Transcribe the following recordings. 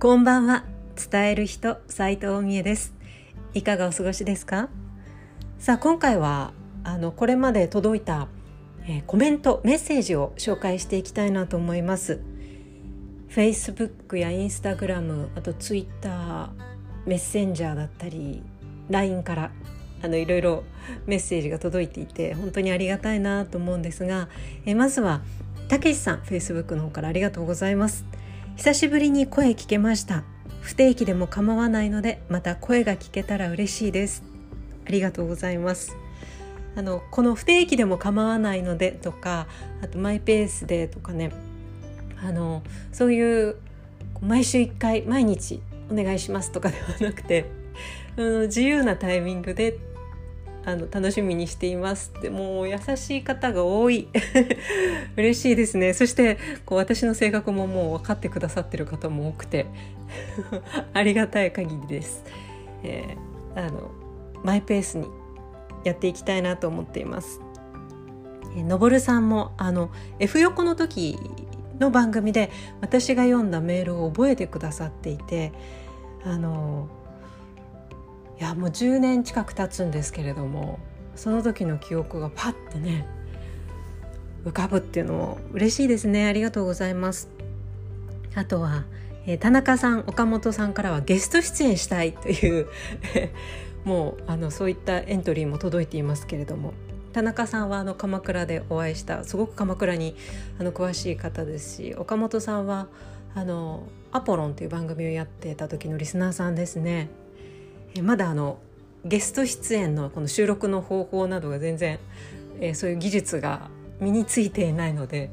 こんばんは。伝える人斉藤美恵です。いかがお過ごしですか？さあ今回はあのこれまで届いた、えー、コメントメッセージを紹介していきたいなと思います。Facebook や Instagram あと Twitter メッセンジャーだったり LINE からあのいろいろメッセージが届いていて本当にありがたいなと思うんですがえまずはたけしさん Facebook の方からありがとうございます。久しぶりに声聞けました。不定期でも構わないのでまた声が聞けたら嬉しいです。ありがとうございます。あのこの不定期でも構わないのでとかあとマイペースでとかね。あのそういう毎週1回毎日お願いしますとかではなくてあの自由なタイミングであの楽しみにしています。ってもう優しい方が多い。嬉しいですね。そしてこう私の性格ももう分かってくださってる方も多くて。ありがたい限りです、えー、あのマイペースにやっていきたいなと思っています。えのぼるさんもあの F 横の時の番組で私が読んだメールを覚えてくださっていてあのいやもう10年近く経つんですけれどもその時の記憶がパッてね浮かぶっていうのも嬉しいですね。ありがとうございます。あとは、えー、田中さん岡本さんからはゲスト出演したいという もうあのそういったエントリーも届いていますけれども田中さんはあの鎌倉でお会いしたすごく鎌倉にあの詳しい方ですし岡本さんはあのアポロンという番組をやってた時のリスナーさんですね。まだあのゲスト出演のこの収録の方法などが全然、えー、そういう技術が身についていないので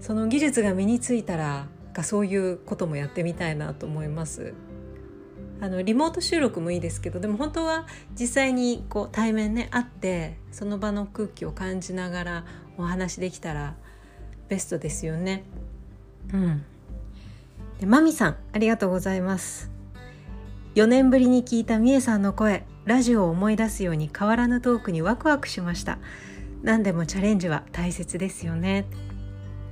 その技術が身についたらがそういうこともやってみたいなと思います。あのリモート収録もいいですけどでも本当は実際にこう対面ね会ってその場の空気を感じながらお話できたらベストですよね。うん。でマミさんありがとうございます。4年ぶりに聞いたみえさんの声ラジオを思い出すように変わらぬトークにワクワクしました。何でもチャレンジは大切ですよね。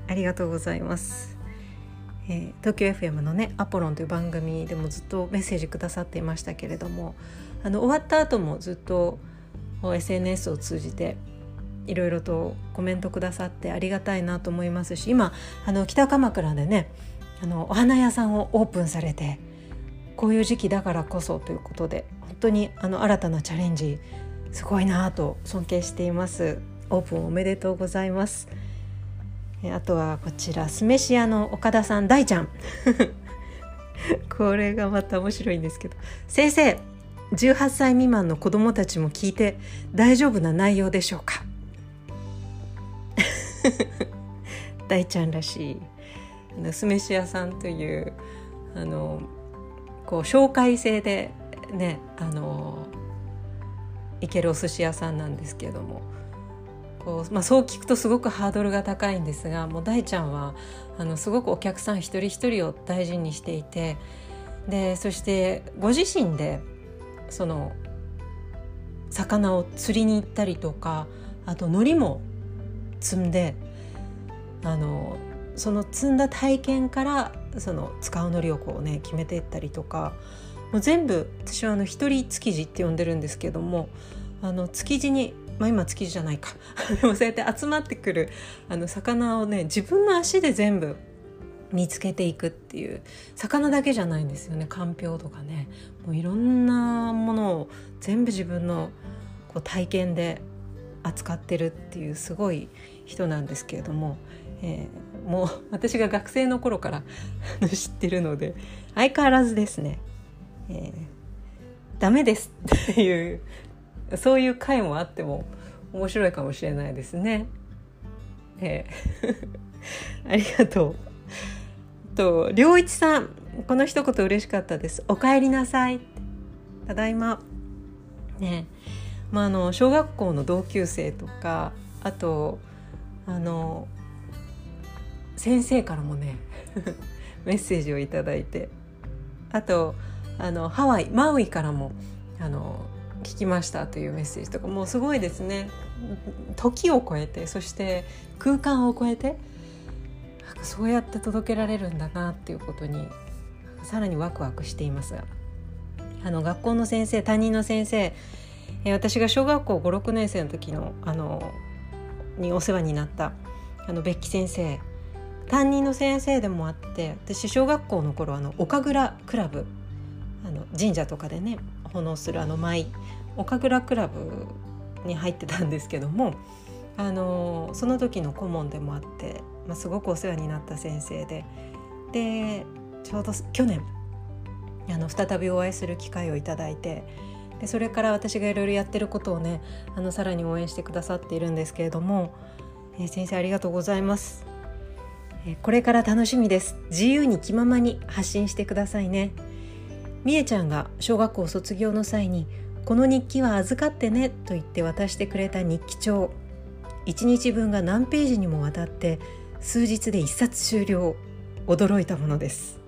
ありがとうございます、えー、東京 FM のねアポロンという番組でもずっとメッセージくださっていましたけれどもあの終わった後もずっと SNS を通じていろいろとコメントくださってありがたいなと思いますし今あの北鎌倉でねあのお花屋さんをオープンされてこういう時期だからこそということで本当にあの新たなチャレンジすごいなと尊敬しています。オープンおめでとうございます。あとはこちらスメシアの岡田さん大ちゃん。これがまた面白いんですけど。先生18歳未満の子どもたちも聞いて大丈夫な内容でしょうか？大ちゃんらしい。スメシアさんというあのこう紹介制でねあの行けるお寿司屋さんなんですけれども。こう、まあ、そう聞くとすごくハードルが高いんですがもう大ちゃんはあのすごくお客さん一人一人を大事にしていてでそしてご自身でその魚を釣りに行ったりとかあと海苔も積んであのその積んだ体験からその使うのりをこうね決めていったりとかもう全部私はあの一人築地って呼んでるんですけどもあの築地にまあ今築地じゃないか。そうやって集まってくるあの魚をね自分の足で全部見つけていくっていう魚だけじゃないんですよね。かんぴょうとかね。もういろんなものを全部自分のこう体験で扱ってるっていうすごい人なんですけれども、えー、もう私が学生の頃から 知ってるので相変わらずですね、えー、ダメです っていうそういう回もあっても面白いかもしれないですね。えー、ありがとう。と良一さんこの一言嬉しかったです。お帰りなさい。ただいま。ねまあ、あの小学校の同級生とかあとあの先生からもね メッセージを頂いてあとあのハワイマウイからもあの聞きましたというメッセージとかもうすごいですね。時を超えてそして空間を超えてそうやって届けられるんだなっていうことにさらにワクワクしていますが。あの学校の先生担任の先生え私が小学校56年生の時のあのにお世話になったあのベッキ先生担任の先生でもあって私小学校の頃あの岡倉クラブあの神社とかでね奉納するあの舞岡倉クラブに入ってたんですけどもあのその時の顧問でもあって、まあ、すごくお世話になった先生ででちょうど去年あの再びお会いする機会をいただいてでそれから私がいろいろやってることをねあのさらに応援してくださっているんですけれども、えー、先生ありがとうございます、これから楽しみです。自由に気ままに発信してくださいね。みえちゃんが小学校卒業の際にこの日記は預かってねと言って渡してくれた日記帳。1日分が何ページにもわたって数日で1冊終了。驚いたものです。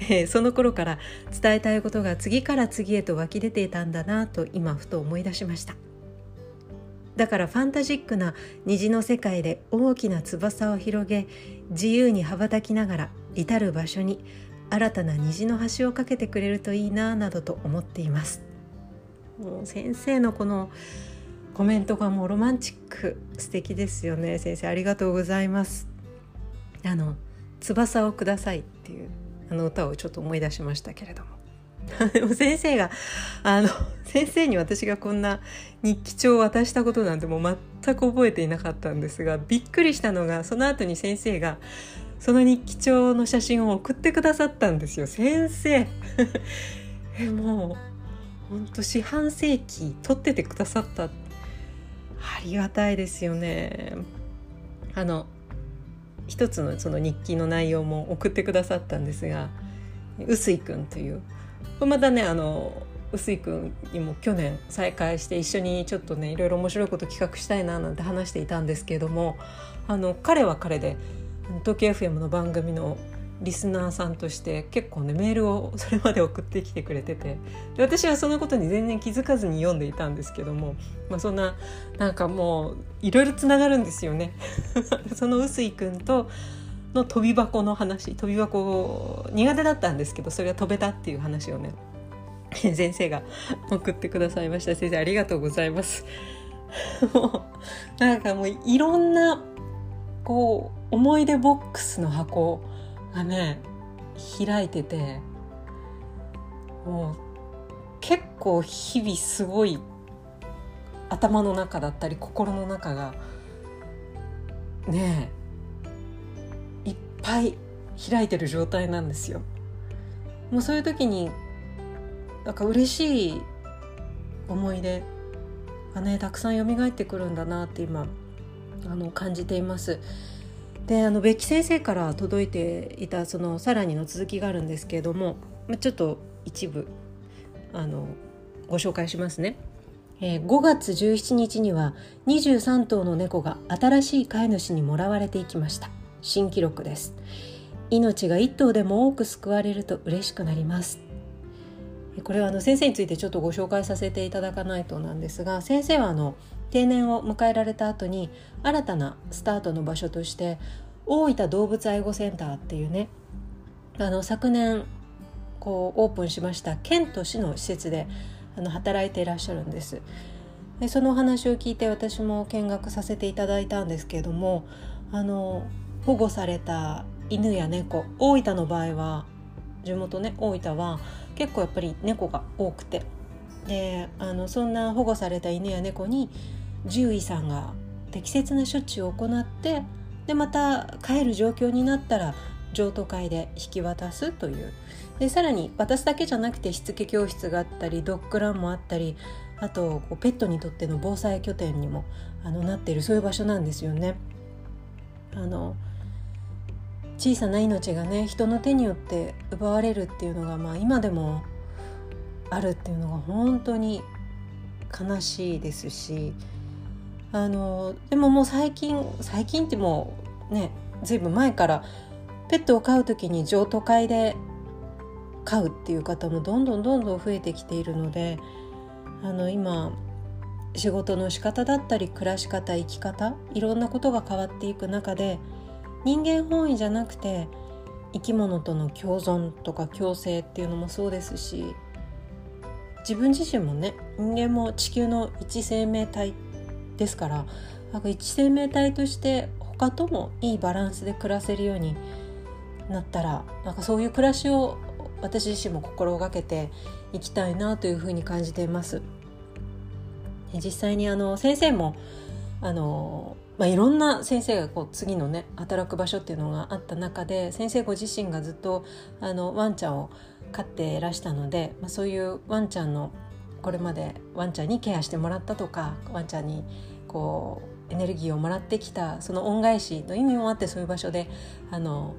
えー、その頃から伝えたいことが次から次へと湧き出ていたんだなと今ふと思い出しました。だからファンタジックな虹の世界で大きな翼を広げ自由に羽ばたきながら至る場所に新たな虹の橋を架けてくれるといいななどと思っています。もう先生のこのコメントがもうロマンチック素敵ですよね。先生ありがとうございます。あの翼をくださいっていうあの歌をちょっと思い出しましたけれども。でも先生があの 先生に私がこんな日記帳を渡したことなんてもう全く覚えていなかったんですがびっくりしたのがその後に先生がその日記帳の写真を送ってくださったんですよ。先生。えもうほんと四半世紀撮っててくださった。ありがたいですよね。あの一つのその日記の内容も送ってくださったんですが臼井君というまたねあの臼井君にも去年再会して一緒にちょっとねいろいろ面白いこと企画したいななんて話していたんですけれどもあの彼は彼で東京 FM の番組のリスナーさんとして結構ねメールをそれまで送ってきてくれててで私はそのことに全然気づかずに読んでいたんですけども、まあ、そんななんかもういろいろつながるんですよね。その臼井君との飛び箱の話飛び箱苦手だったんですけどそれが飛べたっていう話をね 先生が送ってくださいました。先生ありがとうございます。もうなんかもういろんなこう思い出ボックスの箱がね開いててもう結構日々すごい頭の中だったり心の中がねいっぱい開いてる状態なんですよ。もうそういう時になんか嬉しい思い出がねたくさん蘇ってくるんだなって今あの感じています。であのベッキ先生から届いていたそのさらにの続きがあるんですけれどもちょっと一部あのご紹介しますね。えー、5月17日には23頭の猫が新しい飼い主にもらわれていきました新記録です。命が1頭でも多く救われると嬉しくなります。これはあの先生についてちょっとご紹介させていただかないとなんですが先生はあの定年を迎えられた後に新たなスタートの場所として大分動物愛護センターっていうねあの昨年こうオープンしました県と市の施設であの働いていらっしゃるんです。でそのお話を聞いて私も見学させていただいたんですけれどもあの保護された犬や猫大分の場合は地元ね大分は結構やっぱり猫が多くてであのそんな保護された犬や猫に獣医さんが適切な処置を行ってでまた帰る状況になったら譲渡会で引き渡すというでさらに渡すだけじゃなくてしつけ教室があったりドッグランもあったりあとこうペットにとっての防災拠点にもあのなっているそういう場所なんですよね。あの小さな命がね人の手によって奪われるっていうのが、まあ、今でもあるっていうのが本当に悲しいですしあのでももう最近最近ってもうねずいぶん前からペットを飼う時に譲渡会で飼うっていう方もどんどんどんどん増えてきているのであの今仕事の仕方だったり暮らし方生き方いろんなことが変わっていく中で人間本位じゃなくて生き物との共存とか共生っていうのもそうですし自分自身もね人間も地球の一生命体ですからなんか一生命体として他ともいいバランスで暮らせるようになったらなんかそういう暮らしを私自身も心がけていきたいなというふうに感じています。実際にあの先生もあの、まあ、いろんな先生がこう次のね働く場所っていうのがあった中で先生ご自身がずっとあのワンちゃんを飼ってらしたので、まあ、そういうワンちゃんのこれまでワンちゃんにケアしてもらったとかワンちゃんにこうエネルギーをもらってきたその恩返しの意味もあってそういう場所であの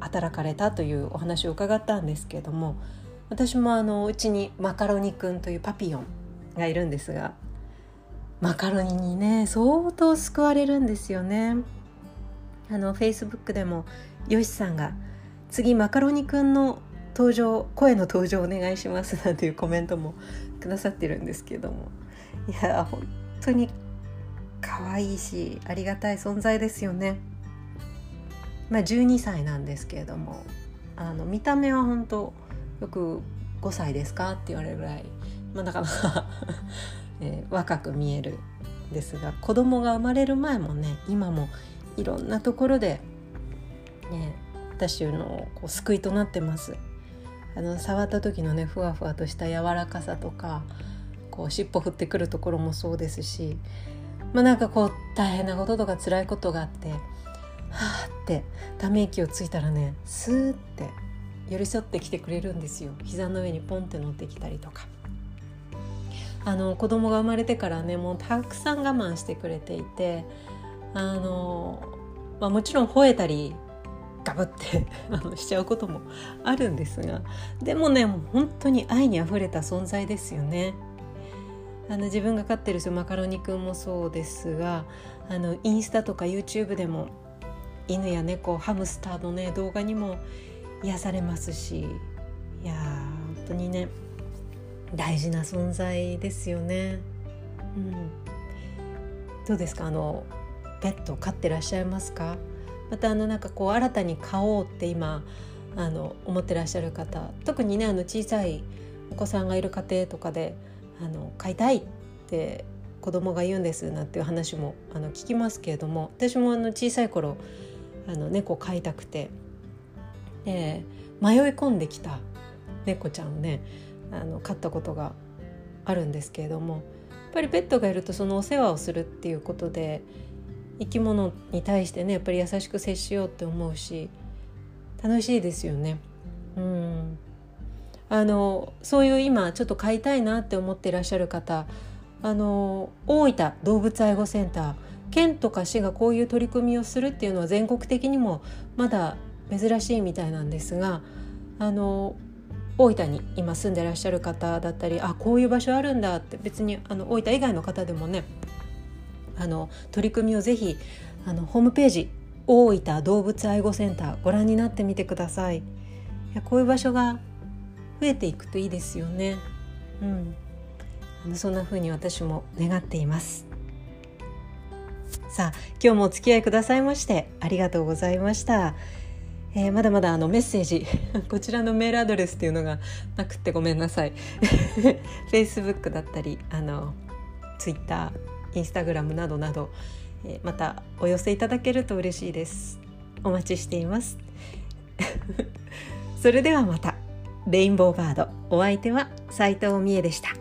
働かれたというお話を伺ったんですけれども私もあのうちにマカロニくんというパピヨンがいるんですがマカロニにね相当救われるんですよね。あのフェイスブックでもよしさんが次マカロニくんの登場声の登場お願いしますなんていうコメントもくださってるんですけどもいや本当に可愛いしありがたい存在ですよね。まあ、12歳なんですけれどもあの見た目は本当よく5歳ですか？って言われるぐらい、まあ、なかなかえー、若く見えるですが子供が生まれる前もね今もいろんなところで、ね、私のこう救いとなってます。あの触った時のねふわふわとした柔らかさとかこう尻尾振ってくるところもそうですし、まあ、なんかこう大変なこととか辛いことがあってはあってため息をついたらねスーって寄り添ってきてくれるんですよ膝の上にポンって乗ってきたりとか。あの子供が生まれてからねもうたくさん我慢してくれていてあの、まあ、もちろん吠えたりガブって しちゃうこともあるんですがでもねもう本当に愛にあふれた存在ですよね。あの自分が飼ってるマカロニくんもそうですがあのインスタとか YouTube でも犬や猫ハムスターのね動画にも癒されますしいや本当にね大事な存在ですよね。うん、どうですか？あのペット飼ってらっしゃいますか？またあのなんかこう新たに飼おうって今あの思ってらっしゃる方特にねあの小さいお子さんがいる家庭とかであの飼いたいって子供が言うんですなんていう話もあの聞きますけれども私もあの小さい頃あの猫飼いたくてで迷い込んできた猫ちゃんをねあの飼ったことがあるんですけれどもやっぱりペットがいるとそのお世話をするっていうことで生き物に対してねやっぱり優しく接しようって思うし楽しいですよね。うんあのそういう今ちょっと飼いたいなって思っていらっしゃる方あの大分動物愛護センター県とか市がこういう取り組みをするっていうのは全国的にもまだ珍しいみたいなんですがあの大分に今住んでらっしゃる方だったりあこういう場所あるんだって別にあの大分以外の方でもねあの取り組みをぜひあのホームページ大分動物愛護センターご覧になってみてください。いやこういう場所が増えていくといいですよね。うん、あのそんな風に私も願っています。さあ今日もお付き合いくださいましてありがとうございました。えー、まだまだあのメッセージ こちらのメールアドレスっていうのがなくてごめんなさい。Facebook だったりあの Twitter、Instagram などなど、えー、またお寄せいただけると嬉しいです。お待ちしています。それではまた。レインボーバード。お相手は斉藤美恵でした。